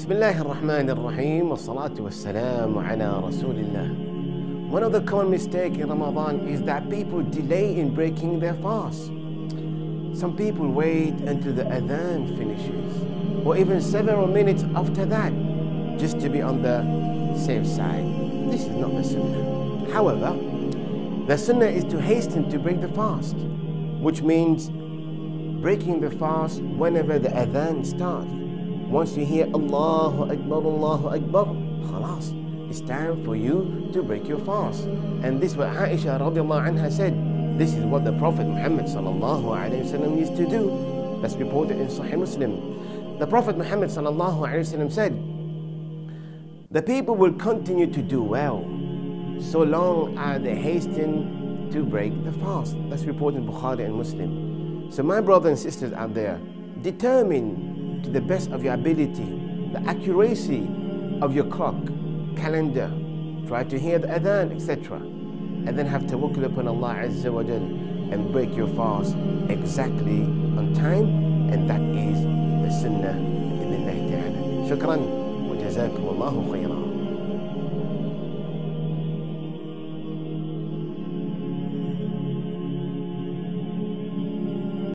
بسم الله الرحمن الرحيم والصلاة والسلام على رسول الله One of the common mistakes in Ramadan is that people delay in breaking their fast. Some people wait until the adhan finishes or even several minutes after that just to be on the safe side. This is not the sunnah. However, the sunnah is to hasten to break the fast, which means breaking the fast whenever the adhan starts. Once you hear Allahu Akbar, Allahu Akbar, khalas, it's time for you to break your fast. And this is what Aisha radiallahu anha said. This is what the Prophet Muhammad sallallahu alayhi wasallam used to do. That's reported in Sahih Muslim. The Prophet Muhammad sallallahu alayhi wasallam said, the people will continue to do well so long as they hasten to break the fast. That's reported in Bukhari and Muslim. So my brothers and sisters out there, determine to the best of your ability, the accuracy of your clock, calendar, try to hear the adhan, etc. And then have tawakkul upon Allah Azza wa Jal and break your fast exactly on time. And that is the sunnah in the Ta'ala. Shukran wa jazakum Allahu khairan.